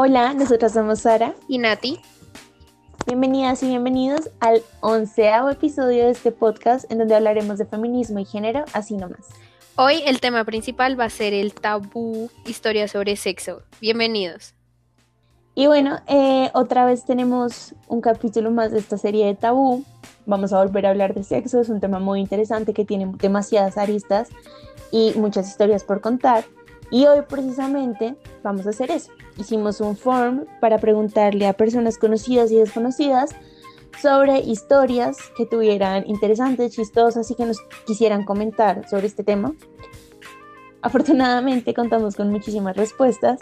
Hola, nosotras somos Sara y Nati. Bienvenidas y bienvenidos al onceavo episodio de este podcast en donde hablaremos de feminismo y género, así nomás. Hoy el tema principal va a ser el tabú, historia sobre sexo. Bienvenidos. Y bueno, eh, otra vez tenemos un capítulo más de esta serie de tabú. Vamos a volver a hablar de sexo, es un tema muy interesante que tiene demasiadas aristas y muchas historias por contar. Y hoy precisamente vamos a hacer eso. Hicimos un form para preguntarle a personas conocidas y desconocidas sobre historias que tuvieran interesantes, chistosas y que nos quisieran comentar sobre este tema. Afortunadamente contamos con muchísimas respuestas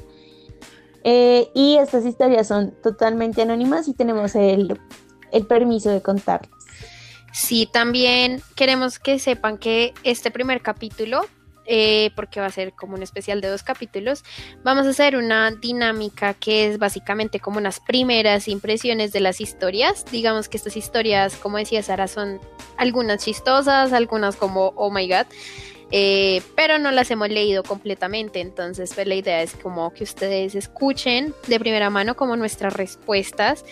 eh, y estas historias son totalmente anónimas y tenemos el, el permiso de contarlas. Sí, también queremos que sepan que este primer capítulo eh, porque va a ser como un especial de dos capítulos, vamos a hacer una dinámica que es básicamente como unas primeras impresiones de las historias. Digamos que estas historias, como decía Sara, son algunas chistosas, algunas como, oh my god. Eh, pero no las hemos leído completamente, entonces pues, la idea es como que ustedes escuchen de primera mano como nuestras respuestas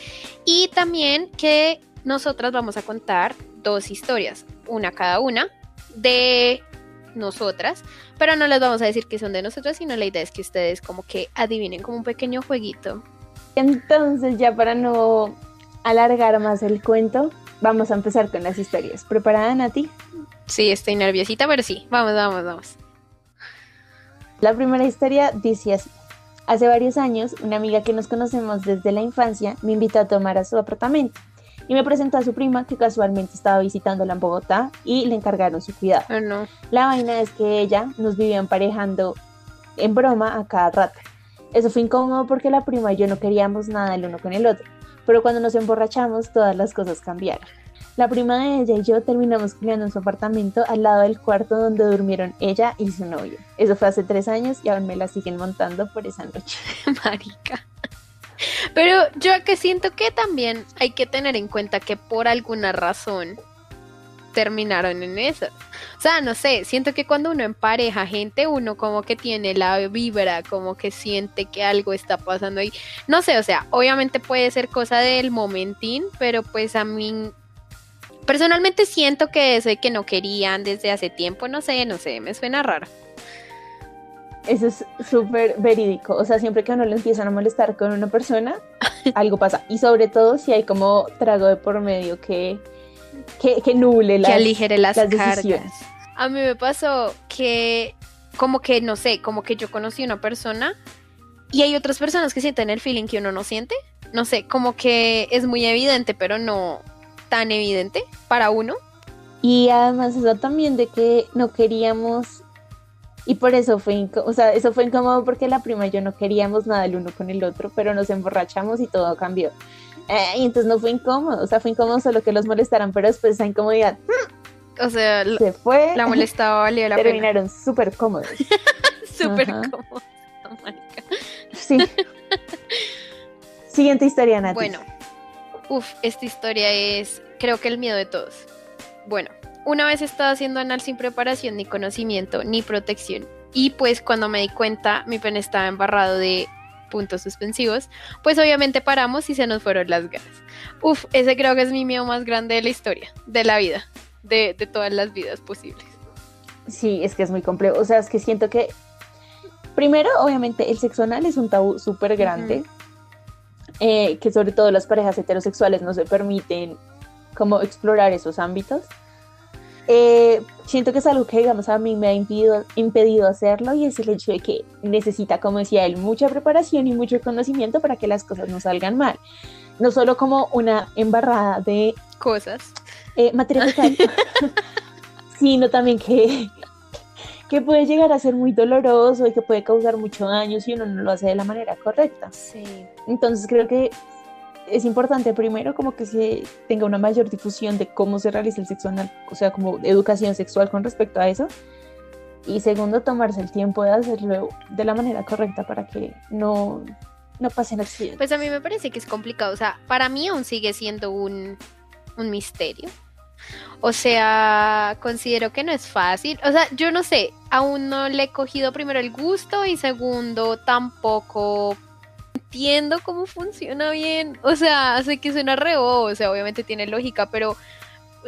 y también que nosotras vamos a contar dos historias, una cada una, de nosotras, pero no les vamos a decir que son de nosotras, sino la idea es que ustedes como que adivinen como un pequeño jueguito. Entonces, ya para no alargar más el cuento, vamos a empezar con las historias. ¿Preparada, Nati? Sí, estoy nerviosita, pero sí, vamos, vamos, vamos. La primera historia dice así. Hace varios años, una amiga que nos conocemos desde la infancia me invitó a tomar a su apartamento y me presentó a su prima que casualmente estaba visitándola en Bogotá y le encargaron su cuidado. Oh, no. La vaina es que ella nos vivía emparejando en broma a cada rato. Eso fue incómodo porque la prima y yo no queríamos nada el uno con el otro, pero cuando nos emborrachamos todas las cosas cambiaron. La prima de ella y yo terminamos cuidando en su apartamento al lado del cuarto donde durmieron ella y su novio. Eso fue hace tres años y aún me la siguen montando por esa noche. Marica. Pero yo que siento que también hay que tener en cuenta que por alguna razón terminaron en eso. O sea, no sé, siento que cuando uno empareja gente, uno como que tiene la vibra, como que siente que algo está pasando ahí. No sé, o sea, obviamente puede ser cosa del momentín, pero pues a mí personalmente siento que eso de que no querían desde hace tiempo, no sé, no sé, me suena raro. Eso es súper verídico. O sea, siempre que uno le empiezan a molestar con una persona, algo pasa. Y sobre todo si hay como trago de por medio que, que, que nuble las, que aligere las, cargas. A mí me pasó que, como que, no sé, como que yo conocí una persona y hay otras personas que sienten el feeling que uno no siente. No sé, como que es muy evidente, pero no tan evidente para uno. Y además eso también de que no queríamos y por eso fue, o sea, eso fue incómodo porque la prima y yo no queríamos nada el uno con el otro, pero nos emborrachamos y todo cambió. Eh, y entonces no fue incómodo, o sea, fue incómodo solo que los molestaran, pero después esa incomodidad o sea, se fue. La molestaba, valió la terminaron súper cómodos. súper cómodos. sí. Siguiente historia, Nati. Bueno, uff, esta historia es, creo que el miedo de todos. Bueno, una vez estaba haciendo anal sin preparación, ni conocimiento, ni protección. Y pues cuando me di cuenta, mi pene estaba embarrado de puntos suspensivos, pues obviamente paramos y se nos fueron las ganas. Uf, ese creo que es mi miedo más grande de la historia, de la vida, de, todas las vidas posibles. Sí, es que es muy complejo. O sea, es que siento que, primero, obviamente, el sexo anal es un tabú súper grande, eh, que sobre todo las parejas heterosexuales no se permiten como explorar esos ámbitos. Eh, siento que es algo que, digamos, a mí me ha impedido, impedido hacerlo y es el hecho de que necesita, como decía él, mucha preparación y mucho conocimiento para que las cosas no salgan mal. No solo como una embarrada de cosas, eh, material sino también que, que puede llegar a ser muy doloroso y que puede causar mucho daño si uno no lo hace de la manera correcta. Sí. Entonces creo que es importante primero como que se tenga una mayor difusión de cómo se realiza el sexo anal, o sea, como educación sexual con respecto a eso. Y segundo, tomarse el tiempo de hacerlo de la manera correcta para que no, no pasen accidentes. Pues a mí me parece que es complicado, o sea, para mí aún sigue siendo un, un misterio. O sea, considero que no es fácil. O sea, yo no sé, aún no le he cogido primero el gusto y segundo tampoco entiendo cómo funciona bien. O sea, sé que suena reo, o sea, obviamente tiene lógica, pero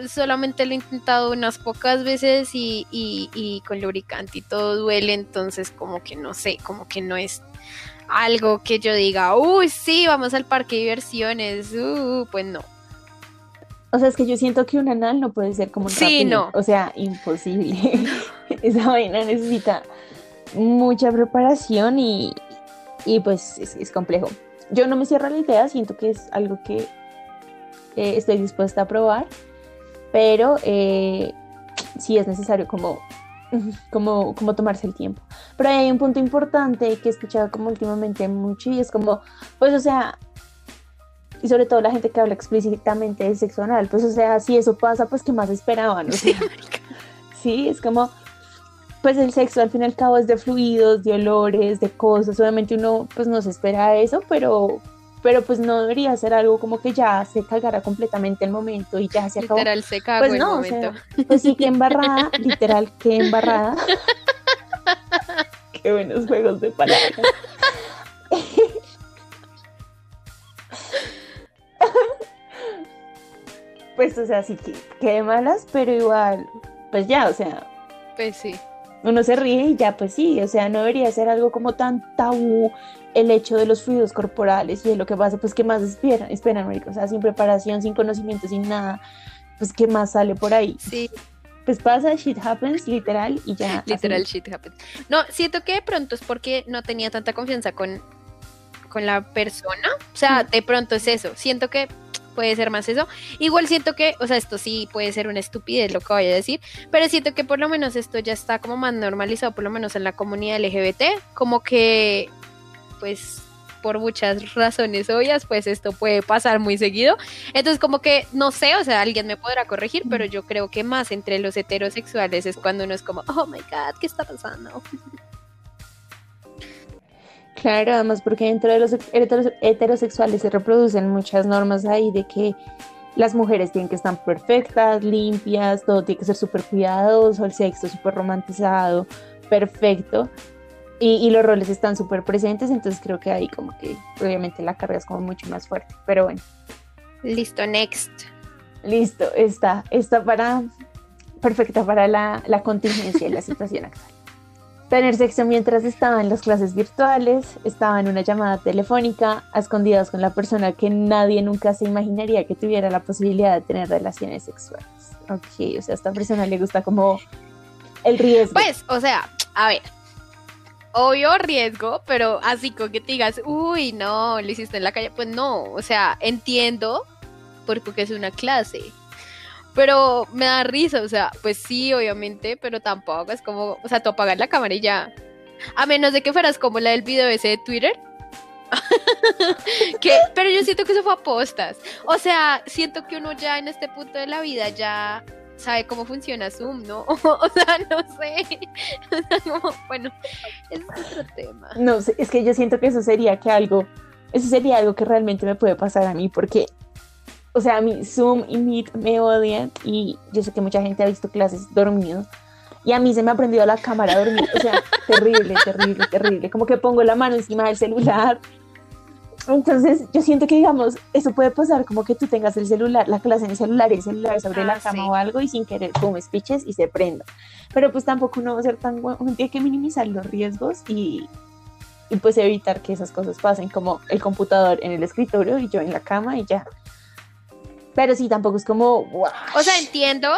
solamente lo he intentado unas pocas veces y, y, y, con lubricante y todo duele, entonces como que no sé, como que no es algo que yo diga, uy, sí, vamos al parque de diversiones, uh, pues no. O sea, es que yo siento que un anal no puede ser como un Sí, no. O sea, imposible. Esa vaina necesita mucha preparación y, y pues es, es, complejo. Yo no me cierro la idea, siento que es algo que eh, estoy dispuesta a probar, pero eh, sí es necesario como, como, como tomarse el tiempo. Pero hay un punto importante que he escuchado como últimamente mucho y es como, pues o sea, y sobre todo la gente que habla explícitamente de sexo anal, pues o sea, si eso pasa, pues ¿qué más esperaban? O sea, sí, es como, pues el sexo al fin y al cabo es de fluidos, de olores, de cosas, obviamente uno pues no se espera eso, pero, pero pues no debería ser algo como que ya se cagara completamente el momento y ya se acabó. Literal se cagó pues no, el momento. O sea, pues sí, que embarrada, literal, que embarrada. Qué buenos juegos de palabras. pues, o sea, sí que quede malas, pero igual, pues ya, o sea. Pues sí. Uno se ríe y ya, pues sí, o sea, no debería ser algo como tan tabú el hecho de los fluidos corporales y de lo que pasa, pues, ¿qué más esperan? Esperan, o sea, sin preparación, sin conocimiento, sin nada, pues, ¿qué más sale por ahí? Sí. Pues pasa, shit happens, literal, y ya. Literal, así. shit happens. No, siento que de pronto es porque no tenía tanta confianza con, con la persona. O sea, de pronto es eso. Siento que puede ser más eso. Igual siento que, o sea, esto sí puede ser una estupidez lo que voy a decir, pero siento que por lo menos esto ya está como más normalizado, por lo menos en la comunidad LGBT, como que, pues, por muchas razones obvias, pues esto puede pasar muy seguido. Entonces, como que, no sé, o sea, alguien me podrá corregir, pero yo creo que más entre los heterosexuales es cuando uno es como, oh my god, ¿qué está pasando? Claro, además porque dentro de los heteros heterosexuales se reproducen muchas normas ahí de que las mujeres tienen que estar perfectas, limpias, todo tiene que ser súper cuidadoso, el sexo súper romantizado, perfecto. Y, y, los roles están súper presentes, entonces creo que ahí como que obviamente la carga es como mucho más fuerte, pero bueno. Listo, next. Listo, está, está para, perfecta para la, la contingencia y la situación actual. Tener sexo mientras estaba en las clases virtuales, estaba en una llamada telefónica, a escondidas con la persona que nadie nunca se imaginaría que tuviera la posibilidad de tener relaciones sexuales. Ok, o sea, a esta persona le gusta como el riesgo. Pues, o sea, a ver, obvio riesgo, pero así como que te digas, uy, no, lo hiciste en la calle, pues no, o sea, entiendo porque es una clase. Pero me da risa, o sea, pues sí, obviamente, pero tampoco es como, o sea, tú apagas la cámara y ya. A menos de que fueras como la del video ese de Twitter. que, pero yo siento que eso fue a postas. O sea, siento que uno ya en este punto de la vida ya sabe cómo funciona Zoom, ¿no? o sea, no sé. O sea, como, bueno, es otro tema. No es que yo siento que eso sería que algo, eso sería algo que realmente me puede pasar a mí, porque o sea, a mí Zoom y Meet me odian y yo sé que mucha gente ha visto clases dormido y a mí se me ha prendido la cámara a dormir, o sea, terrible, terrible, terrible, como que pongo la mano encima del celular. Entonces, yo siento que, digamos, eso puede pasar como que tú tengas el celular, la clase en el celular y el celular sobre Ah, la cama sí. o algo y sin querer fumes piches y se prenda. Pero pues tampoco uno va a ser tan bueno, uno tiene que minimizar los riesgos y, y pues evitar que esas cosas pasen, como el computador en el escritorio y yo en la cama y ya. Pero sí, tampoco es como. O sea, entiendo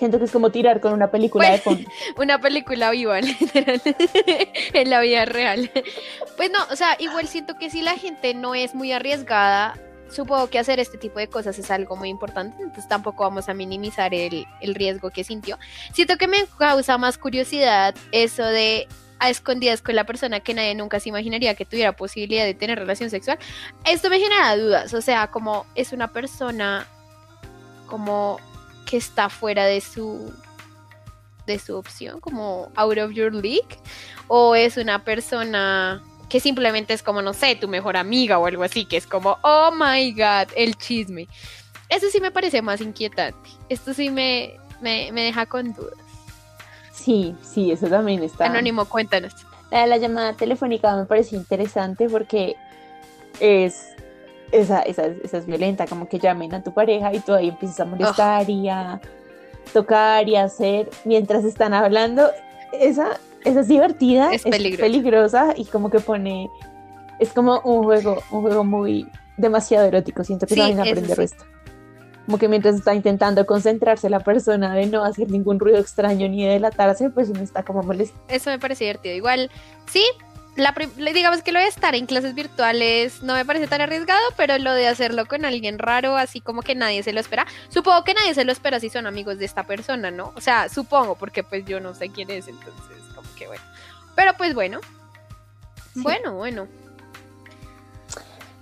siento que es como tirar con una película Pues- de fondo. una película viva, literal, en la vida real. Pues no, o sea, igual siento que si la gente no es muy arriesgada, supongo que hacer este tipo de cosas es algo muy importante, entonces tampoco vamos a minimizar el, el riesgo que sintió. Siento que me causa más curiosidad eso de a escondidas con la persona que nadie nunca se imaginaría que tuviera posibilidad de tener relación sexual. Esto me genera dudas, o sea, como es una persona como que está fuera de su de su opción, como out of your league, o es una persona que simplemente es como, no sé, tu mejor amiga o algo así, que es como, oh my god, el chisme. Eso sí me parece más inquietante. Esto sí me, me, me deja con dudas. Sí, sí, eso también está. Anónimo, cuéntanos. La de la llamada telefónica me pareció interesante porque es esa, esa, esa es violenta, como que llamen a tu pareja y tú ahí empiezas a molestar y a tocar y a hacer mientras están hablando. Esa, esa es divertida, es, peligrosa y como que pone, es como un juego, un juego muy demasiado erótico, siento que van a aprender esto. Como que mientras está intentando concentrarse la persona de no hacer ningún ruido extraño ni de delatarse, pues uno está como molesto. Eso me parece divertido. Igual, sí, la, digamos que lo de estar en clases virtuales no me parece tan arriesgado, pero lo de hacerlo con alguien raro, así como que nadie se lo espera, supongo que nadie se lo espera si son amigos de esta persona, ¿no? O sea, supongo, porque pues yo no sé quién es, entonces como que bueno. Pero pues bueno. Bueno, bueno.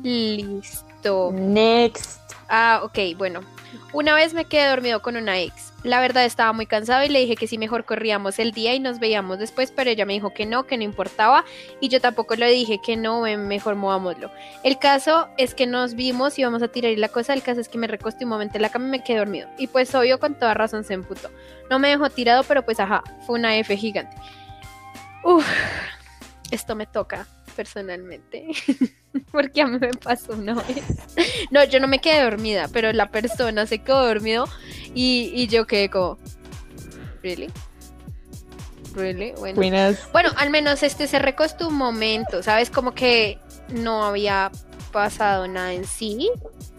Listo. Next. Ah, ok, bueno. Una vez me quedé dormido con una ex. La verdad estaba muy cansado y le dije que sí mejor corríamos el día y nos veíamos después, pero ella me dijo que no, que no importaba y yo tampoco le dije que no, mejor movámoslo. El caso es que nos vimos y vamos a tirar la cosa, el caso es que me recosté un momento en la cama y me quedé dormido. Y pues obvio con toda razón se emputó. No me dejó tirado, pero pues ajá, fue una F gigante. Uf, esto me toca personalmente. Porque a mí me pasó una vez. No, yo no me quedé dormida, pero la persona se quedó dormido y, yo quedé como. ¿Really? ¿Really? Bueno. bueno, al menos este se recostó un momento, ¿sabes? Como que no había pasado nada en sí.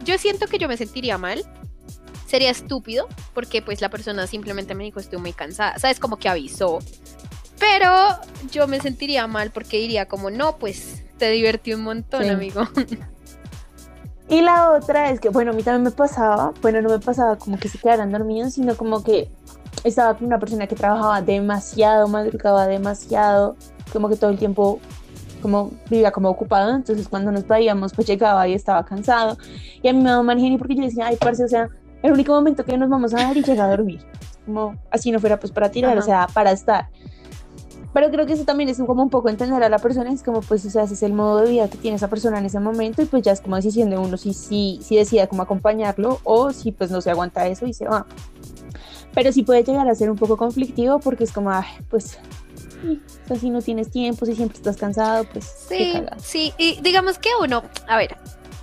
Yo siento que yo me sentiría mal. Sería estúpido, porque pues la persona simplemente me dijo estoy muy cansada. ¿Sabes? Como que avisó. Pero yo me sentiría mal porque diría como, no, pues te divertí un montón, amigo. Y la otra es que, bueno, a mí también me pasaba, bueno, no me pasaba como que se quedaran dormidos, sino como que estaba con una persona que trabajaba demasiado, madrugaba demasiado, como que todo el tiempo como vivía como ocupado, entonces cuando nos veíamos pues llegaba y estaba cansado y a mí me daba mal genio porque yo decía, ay, parce, o sea, el único momento que nos vamos a dar y llega a dormir, como así no fuera pues para tirar, o sea, para estar. Pero creo que eso también es como un poco entender a la persona, es como pues, o sea, ese es el modo de vida que tiene esa persona en ese momento y pues ya es como decisión de uno si, si, si decide cómo acompañarlo o si pues no se aguanta eso y se va. Pero sí puede llegar a ser un poco conflictivo porque es como, ay, pues si no tienes tiempo, si siempre estás cansado, pues. Sí, sí, y digamos que uno, a ver,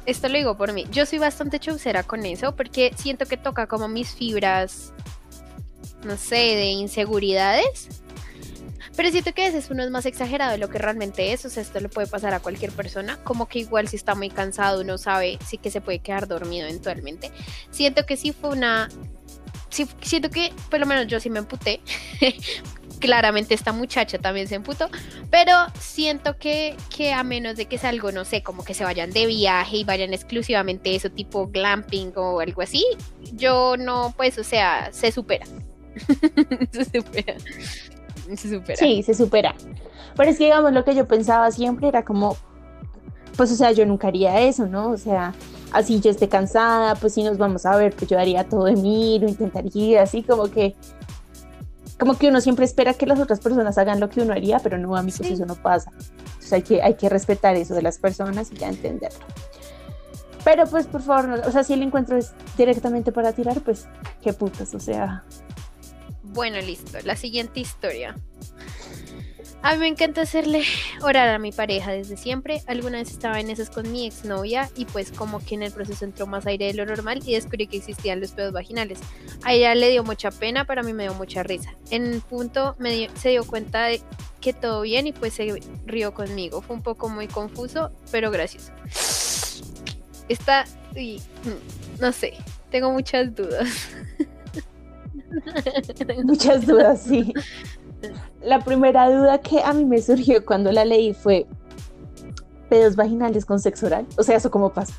esto lo digo por mí, yo soy bastante chaucera con eso porque siento que toca como mis fibras, no sé, de inseguridades pero siento que a veces uno es más exagerado de lo que realmente es, o sea, esto le puede pasar a cualquier persona, como que igual si está muy cansado uno sabe sí que se puede quedar dormido eventualmente. Siento que sí fue una... Siento que por lo menos yo sí me emputé. Claramente esta muchacha también se emputó, pero siento que, que a menos de que es algo, no sé, como que se vayan de viaje y vayan exclusivamente eso tipo glamping o algo así, yo no, pues, o sea, se supera. se supera. se supera. Sí, se supera. Pero es que, digamos, lo que yo pensaba siempre era como, pues, o sea, yo nunca haría eso, ¿no? O sea, así yo esté cansada, pues si nos vamos a ver, pues yo haría todo de mí, lo intentaría, así como que, como que uno siempre espera que las otras personas hagan lo que uno haría, pero no, a mí pues eso no pasa. Entonces hay que, hay que respetar eso de las personas y ya entenderlo. Pero pues por favor, o sea, si el encuentro es directamente para tirar, pues qué putas, o sea, bueno, listo. La siguiente historia. A mí me encanta hacerle orar a mi pareja desde siempre. Alguna vez estaba en esas con mi exnovia y pues como que en el proceso entró más aire de lo normal y descubrí que existían los pedos vaginales. A ella le dio mucha pena, pero a mí me dio mucha risa. En un punto me se dio cuenta de que todo bien y pues se rió conmigo. Fue un poco muy confuso, pero gracioso. Está... Mm, no sé, tengo muchas dudas. Muchas dudas, sí. La primera duda que a mí me surgió cuando la leí fue pedos vaginales con sexo oral. O sea, ¿eso cómo pasa?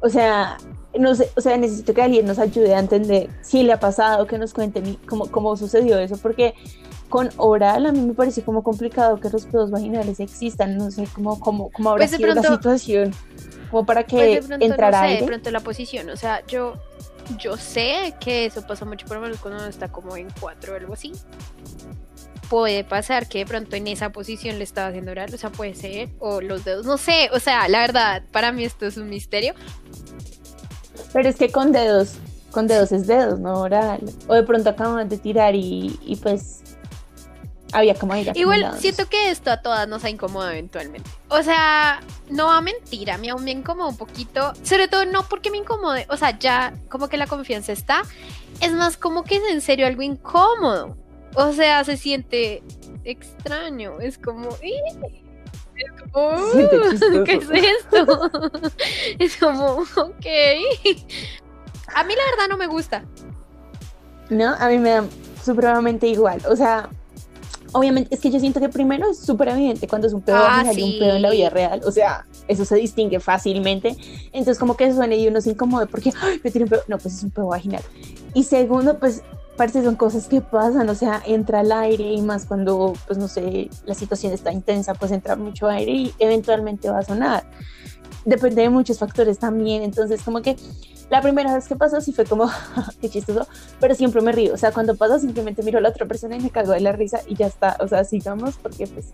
O sea, no sé, o sea, necesito que alguien nos ayude a entender si le ha pasado, que nos cuente cómo, cómo sucedió eso, porque con oral a mí me parece como complicado que los pedos vaginales existan, no sé cómo, cómo, cómo habrá pues sido la situación, como para que pues entrara de pronto la posición, o sea, yo yo sé que eso pasa mucho por lo menos cuando uno está como en cuatro o algo así. Puede pasar que de pronto en esa posición le estaba haciendo oral, o sea, puede ser, o los dedos, no sé, o sea, la verdad, para mí esto es un misterio. Pero es que con dedos, con dedos es dedos, no oral. O de pronto acabamos de tirar y, y pues había como aire Igual siento que esto a todas nos ha incomodado eventualmente. O sea, no va a mentir, a mí aún me incomoda un poquito. Sobre todo no porque me incomode, o sea, ya como que la confianza está. Es más como que es en serio algo incómodo. O sea, se siente extraño. Es como... "Ih". Es como, Se siente "Uh. ¿Qué es esto? es como, ok. A mí la verdad no me gusta. No, a mí me da supremamente igual. O sea, obviamente, es que yo siento que primero es súper evidente cuando es un pedo Ah, vaginal y un pedo en la vida real. O sea, eso se distingue fácilmente. Entonces, como que suene y uno se incomode porque, ay, me tiene un pedo. No, pues es un pedo vaginal. Y segundo, pues, parece son cosas que pasan. O sea, entra el aire y más cuando, pues, no sé, la situación está intensa, pues entra mucho aire y eventualmente va a sonar. Depende de muchos factores también. Entonces, como que la primera vez que pasó sí fue como, qué chistoso, pero siempre me río. O sea, cuando pasa simplemente miro a la otra persona y me cago de la risa y ya está. O sea, sigamos porque pues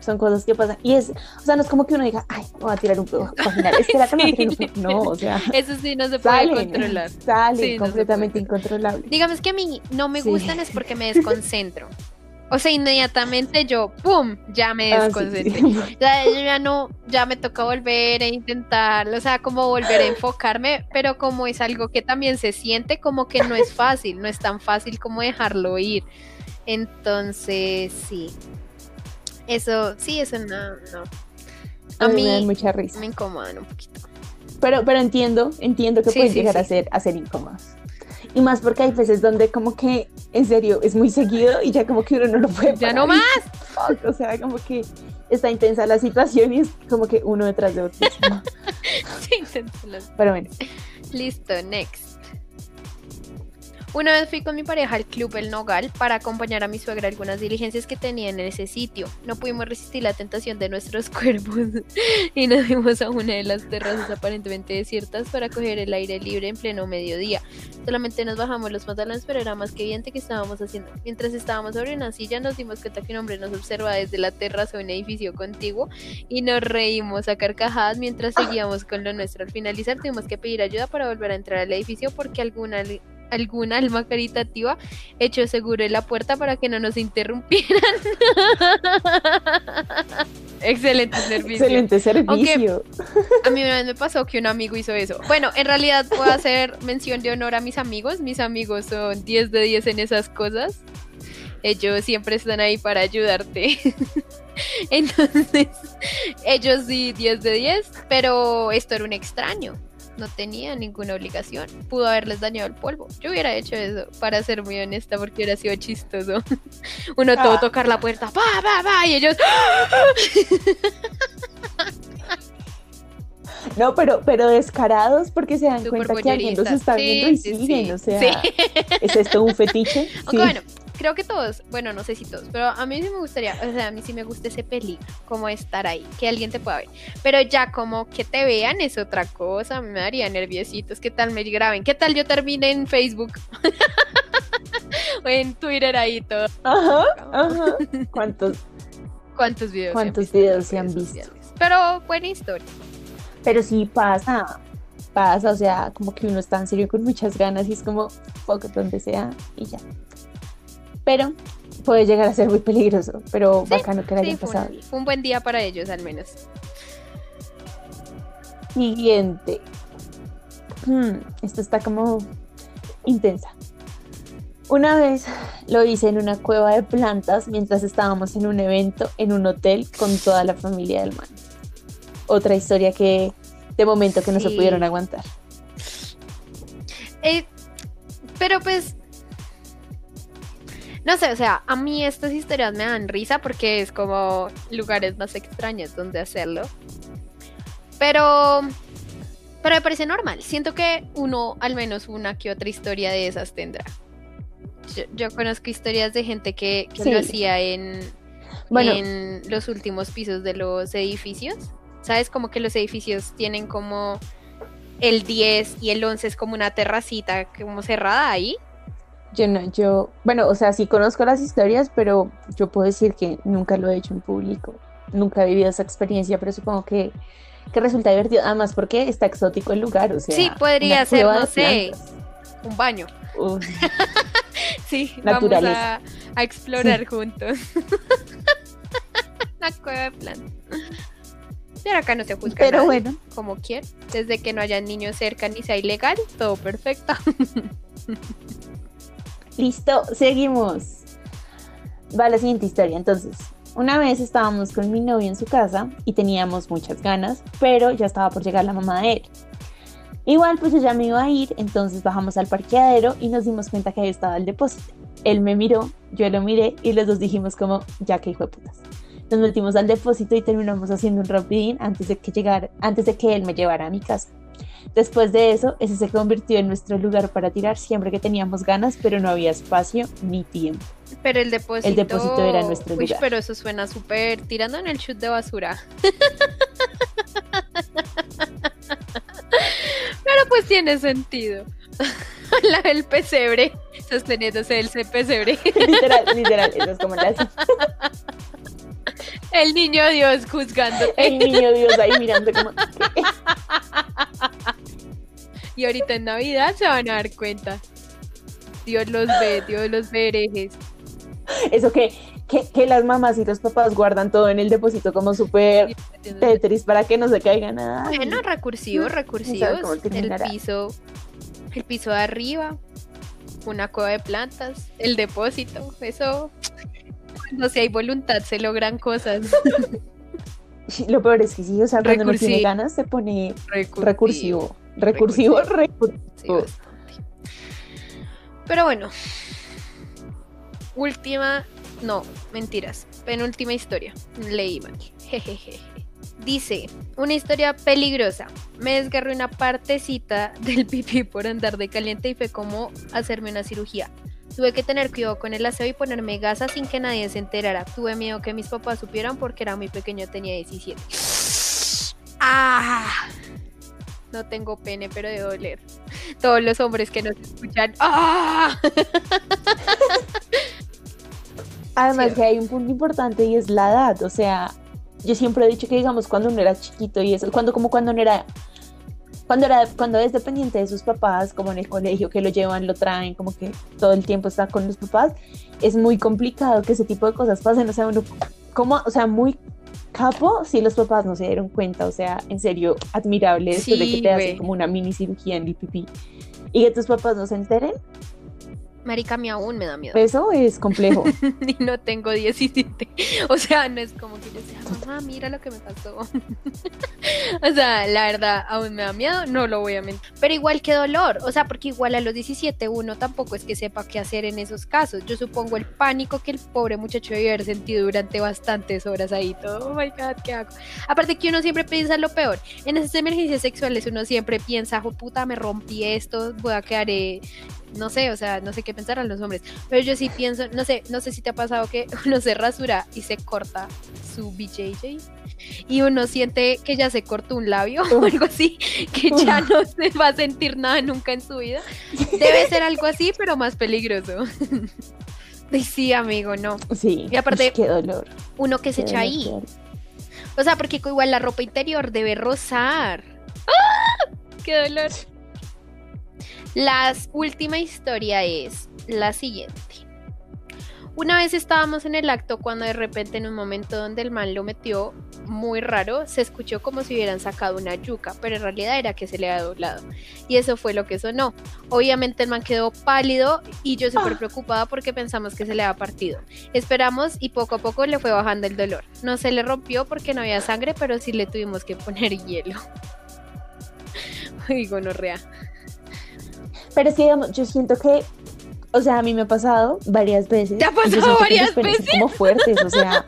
son cosas que pasan. Y es, o sea, no es como que uno diga, ay, voy a tirar un pedo vaginal. Espera que me Sí. tire un pedo. No, o sea, Eso sí no se puede salen, controlar. Sí, no se completamente puede incontrolable. Digamos que a mí no me Sí. gustan es porque me desconcentro. O sea, inmediatamente yo, ¡pum! Ya me Ah, sí, desconcentré. ya no, ya me toca volver a intentar, o sea, como volver a enfocarme, pero como es algo que también se siente, como que no es fácil, no es tan fácil como dejarlo ir. Entonces, sí. Eso, sí, eso no, no. A A mí me dan mucha risa. me incomodan un poquito. Pero, pero entiendo, entiendo que Sí, pueden sí, llegar a ser, a ser incómodos. Y más porque hay veces donde como que, en serio, es muy seguido y ya como que uno no lo puede Ya parar no y- más. fuck, O sea, como que está intensa la situación y es como que uno detrás de otro. Sí, Pero bueno, Listo, next. Una vez fui con mi pareja al Club El Nogal para acompañar a mi suegra algunas diligencias que tenía en ese sitio. No pudimos resistir la tentación de nuestros cuerpos y nos fuimos a una de las terrazas aparentemente desiertas para coger el aire libre en pleno mediodía. Solamente nos bajamos los pantalones, pero era más que evidente que estábamos haciendo. Mientras estábamos sobre una silla, nos dimos cuenta que un hombre nos observa desde la terraza de un edificio contiguo y nos reímos a carcajadas mientras seguíamos con lo nuestro. Al finalizar tuvimos que pedir ayuda para volver a entrar al edificio porque alguna, alguna alma caritativa echó seguro en la puerta para que no nos interrumpieran. Excelente servicio. excelente servicio. A mí una vez me pasó que un amigo hizo eso. Bueno, en realidad voy a hacer mención de honor a mis amigos. Mis amigos son 10 de 10 en esas cosas. Ellos siempre están ahí para ayudarte. Entonces, ellos sí 10 de 10, pero esto era un extraño. No tenía ninguna obligación. Pudo haberles dañado el polvo. Yo hubiera hecho eso, para ser muy honesta, porque hubiera sido chistoso. Uno todo Ah. tocar la puerta, pa, pa, pa, y ellos, No, pero, pero descarados porque se dan cuenta que alguien los está Sí, viendo y sí, siguen. sí. O sea, Sí. ¿es esto un fetiche? Aunque Sí. bueno, creo que todos, bueno, no sé si todos, pero a mí sí me gustaría, o sea, a mí sí me gusta ese peligro, como estar ahí, que alguien te pueda ver. Pero ya como que te vean es otra cosa, me daría nerviositos, ¿qué tal me graben? ¿Qué tal yo termine en Facebook? o en Twitter ahí todo. Ajá, ajá. ¿Cuántos? ¿Cuántos videos? ¿Cuántos se han visto videos se han visto? Pero buena historia. Pero sí pasa, pasa, o sea, como que uno está en serio con muchas ganas y es como, fuck, donde sea y ya. Pero puede llegar a ser muy peligroso, pero Sí, bacano que Sí, haya pasado. un, fue un buen día para ellos al menos. Siguiente. Hmm, esto está como intensa. Una vez lo hice en una cueva de plantas mientras estábamos en un evento en un hotel con toda la familia del man. Otra historia que de momento que no se pudieron aguantar. Eh, pero pues, no sé, o sea, a mí estas historias me dan risa porque es como lugares más extraños donde hacerlo. Pero, pero me parece normal. Siento que uno, al menos una que otra historia de esas tendrá. Yo, yo conozco historias de gente que, que lo hacía en, Bueno, en los últimos pisos de los edificios. ¿Sabes? Como que los edificios tienen como el 10 y el 11 es como una terracita como cerrada ahí. Yo no, yo, bueno, o sea, sí conozco las historias, pero yo puedo decir que nunca lo he hecho en público. Nunca he vivido esa experiencia, pero supongo que, que resulta divertido. Además, porque está exótico el lugar, o sea. Sí, podría una ser, no sé. Un baño. Sí, vamos a, a explorar juntos. La cueva de plantas. Pero acá no se juzga. Pero nadie, bueno. Como quieran. Desde que no haya niños cerca ni sea ilegal, todo perfecto. Listo, seguimos. Va la siguiente historia. Entonces, una vez estábamos con mi novio en su casa y teníamos muchas ganas, pero ya estaba por llegar la mamá de él. Igual, pues ya me iba a ir, entonces bajamos al parqueadero y nos dimos cuenta que ahí estaba el depósito. Él me miró, yo lo miré y los dos dijimos como, ya que hijo de putas. Nos metimos al depósito y terminamos haciendo un rapidín antes de que llegara, antes de que él me llevara a mi casa. Después de eso, ese se convirtió en nuestro lugar para tirar siempre que teníamos ganas, pero no había espacio ni tiempo. Pero el depósito. El depósito era nuestro Uy, lugar. pero eso suena súper tirando en el chute de basura. pero pues tiene sentido. La del pesebre, sosteniéndose el pesebre. literal, literal, eso es como la El niño Dios juzgándote. el niño Dios ahí mirando como Y ahorita en Navidad se van a dar cuenta. Dios los ve, Dios los ve herejes. eso que, que, que las mamás y los papás guardan todo en el depósito como súper Tetris para que no se caiga nada. Bueno, recursivos, ¿Sabes recursivos. cómo El piso, el piso de arriba, una cueva de plantas, el depósito. Eso, cuando si hay voluntad se logran cosas. Lo peor es que sí, o sea, cuando no tiene ganas se pone Recursivo. recursivo. Recursivo, recursivo. Pero bueno, última, no, mentiras, penúltima historia. Leí mal. Jejeje. Dice, una historia peligrosa. Me desgarré una partecita del pipí por andar de caliente y fue como hacerme una cirugía. Tuve que tener cuidado con el aseo y ponerme gasa sin que nadie se enterara. Tuve miedo que mis papás supieran porque era muy pequeño, tenía 17. ¡Ah! No tengo pene, pero de doler. Todos los hombres que nos escuchan. ¡Ah! Además Sí. que hay un punto importante y es la edad, o sea, yo siempre he dicho que digamos cuando uno era chiquito y eso, cuando como cuando uno era cuando era cuando es dependiente de sus papás, como en el colegio que lo llevan, lo traen, como que todo el tiempo está con los papás, es muy complicado que ese tipo de cosas pasen, o sea, uno como, o sea, muy capo si los papás no se dieron cuenta, o sea, en serio, admirable después de Sí, que te hacen como una mini cirugía en el pipí y que tus papás no se enteren, Marica, a mí aún me da miedo. eso es complejo. y no tengo 17. O sea, no es como que yo sea, mamá, mira lo que me pasó. o sea, la verdad, aún me da miedo, no lo voy a mentir. Pero igual que dolor, o sea, porque igual a los 17 uno tampoco es que sepa qué hacer en esos casos. Yo supongo el pánico que el pobre muchacho debe haber sentido durante bastantes horas ahí, todo, oh my god, ¿qué hago? Aparte que uno siempre piensa lo peor. En esas emergencias sexuales uno siempre piensa, oh puta, me rompí esto, voy a quedar... no sé, o sea, no sé qué pensar a los hombres, pero yo sí pienso, no sé, no sé si te ha pasado que uno se rasura y se corta su BJJ y uno siente que ya se cortó un labio o algo así, que ya no se va a sentir nada nunca en su vida. Debe ser algo así, pero más peligroso. Sí, amigo, no. Sí. Y aparte- qué dolor. Uno que se echa dolor, ahí. dolor. O sea, porque igual la ropa interior debe rozar. ¡Ah! ¡Qué dolor! La última historia es la siguiente. Una vez estábamos en el acto cuando de repente en un momento donde el man lo metió muy raro, se escuchó como si hubieran sacado una yuca, pero en realidad era que se le había doblado. Y eso fue lo que sonó. Obviamente el man quedó pálido y yo súper preocupada porque pensamos que se le había partido. Esperamos y poco a poco le fue bajando el dolor. No se le rompió porque no había sangre, pero sí le tuvimos que poner hielo. Uy, gonorrea. Pero sí, digamos, yo siento que, o sea, a mí me ha pasado varias veces. ¿Te ha pasado varias veces? como fuertes, o sea,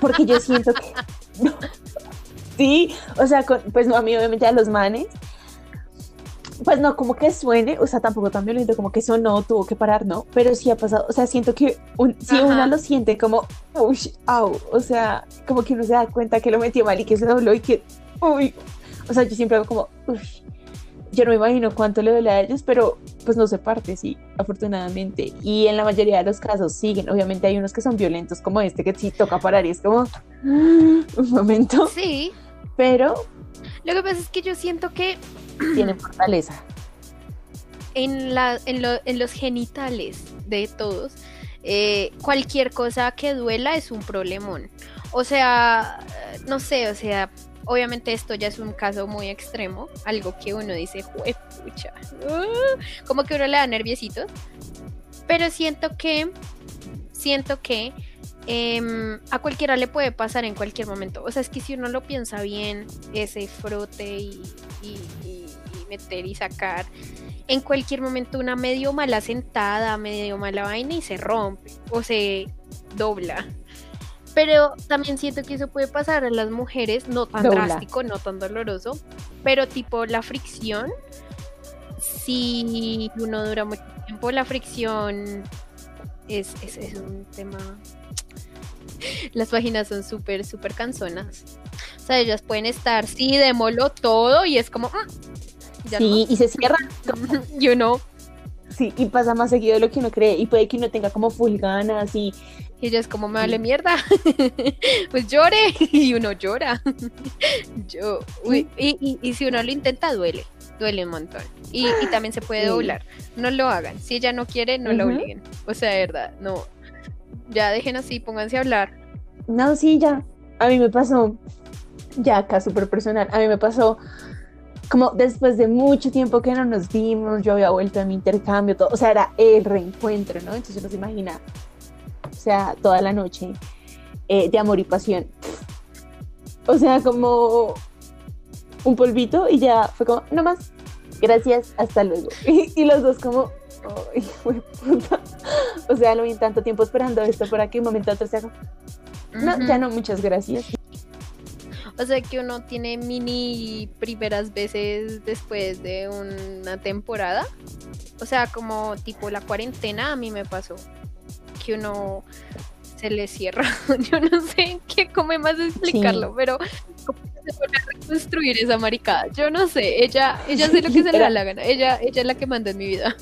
porque yo siento que, sí, o sea, con- pues no, a mí obviamente a los manes, pues no como que suene, o sea, tampoco tan violento como que sonó, tuvo que parar, no, pero sí ha pasado, o sea, siento que un, si uno lo siente como, uy, au, o sea, como que uno se da cuenta que lo metió mal y que se dobló y que, uy, o sea, yo siempre hago como, uy, yo no me imagino cuánto le duele a ellos, pero pues no se parte, sí, afortunadamente. Y en la mayoría de los casos siguen. Obviamente hay unos que son violentos como este, que sí toca parar y es como un momento, Sí, pero lo que pasa es que yo siento que tiene fortaleza. en, la, en, lo- en los genitales de todos eh, cualquier cosa que duela es un problemón. O sea, no sé, o sea, obviamente esto ya es un caso muy extremo, algo que uno dice, pucha, uh", como que uno le da nerviositos, pero siento que, siento que em, a cualquiera le puede pasar en cualquier momento. O sea, es que si uno lo piensa bien, ese frote y, y meter y sacar, en cualquier momento una medio mala sentada, medio mala vaina y se rompe o se dobla. Pero también siento que eso puede pasar a las mujeres, no tan drástico, no tan doloroso, pero tipo la fricción, si uno dura mucho tiempo, la fricción es, es, un tema... Las páginas son súper, súper canzonas. O sea, ellas pueden estar, sí, demolo todo y es como... Mm, sí, y se cierran. you know. Sí, y pasa más seguido de lo que uno cree. Y puede que uno tenga como full ganas y y ella es como, me vale mierda. pues llore. Y uno llora. Yo, y, si uno lo intenta, duele. Duele un montón. Y, también se puede doblar. No lo hagan. Si ella no quiere, no lo obliguen. O sea, de verdad, no. Ya dejen así, pónganse a hablar. No, sí, ya. A mí me pasó. Ya acá, súper personal. A mí me pasó como después de mucho tiempo que no nos vimos, yo había vuelto a mi intercambio, todo, o sea, era el reencuentro, ¿no? Entonces uno se imagina sea, toda la noche, eh, de amor y pasión. O sea, como un polvito y ya fue como, no más, gracias, hasta luego. Y, los dos como, puta. O sea, lo vi tanto tiempo esperando esto para que un momento otro se haga, no, ya no, muchas gracias. O sea que uno tiene mini primeras veces después de una temporada. O sea, como tipo la cuarentena a mí me pasó que uno se le cierra. Yo no sé qué, cómo más explicarlo, pero ¿cómo se puede reconstruir esa maricada? Yo no sé, ella, ella hace lo que se le da la gana, ella, ella es la que manda en mi vida.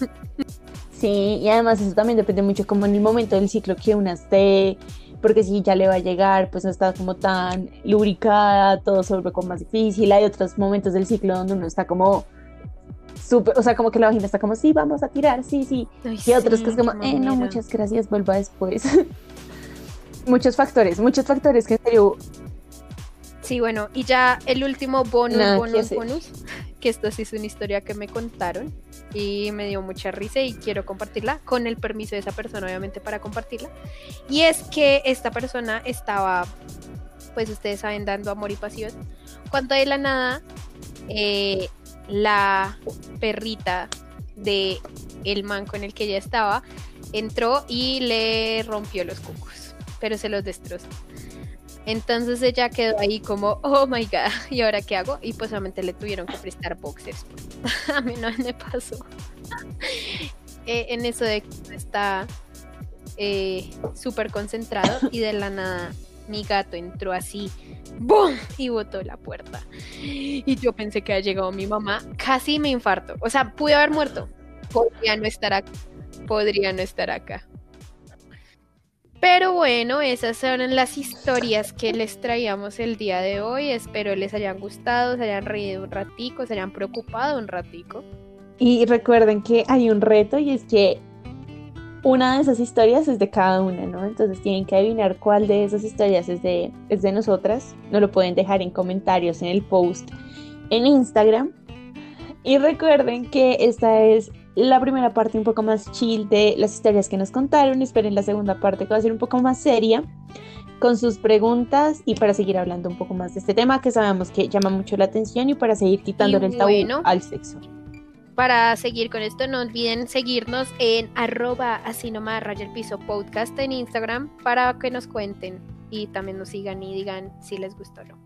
Sí, y además eso también depende mucho como en el momento del ciclo que una esté, porque si ya le va a llegar, pues no está como tan lubricada, todo se vuelve como más difícil, hay otros momentos del ciclo donde uno está como súper, o sea, como que la vagina está como, sí, vamos a tirar, sí, sí. y otros que es como, eh, no, muchas gracias, vuelva después. muchos factores, muchos factores que en serio. Sí, bueno, y ya el último bonus, bonus, bonus, que esta sí es una historia que me contaron y me dio mucha risa y quiero compartirla con el permiso de esa persona, obviamente, para compartirla. Y es que esta persona estaba, pues ustedes saben, dando amor y pasión, cuando de la nada eh, la perrita de el man con el que ella estaba entró y le rompió los cucos, pero se los destrozó. Entonces ella quedó ahí como, oh my god, ¿y ahora qué hago? Y pues solamente le tuvieron que prestar boxers. A mí no me pasó. Eh, en eso de que está eh, súper concentrado y de la nada mi gato entró así, ¡boom! y botó la puerta. Y yo pensé que había llegado mi mamá, casi me infarto. O sea, pude haber muerto. Podría no estar acá. Podría no estar acá. Pero bueno, esas son las historias que les traíamos el día de hoy. Espero les hayan gustado, se hayan reído un ratico, se hayan preocupado un ratico. Y recuerden que hay un reto y es que una de esas historias es de cada una, ¿no? Entonces tienen que adivinar cuál de esas historias es de, es de nosotras. No lo pueden dejar en comentarios en el post en Instagram. Y recuerden que esta es la primera parte un poco más chill de las historias que nos contaron. Esperen la segunda parte que va a ser un poco más seria con sus preguntas y para seguir hablando un poco más de este tema que sabemos que llama mucho la atención y para seguir quitándole el tabú al sexo para seguir con esto, no olviden seguirnos en arroba así nomás raya el piso podcast en Instagram para que nos cuenten y también nos sigan y digan si les gustó o no.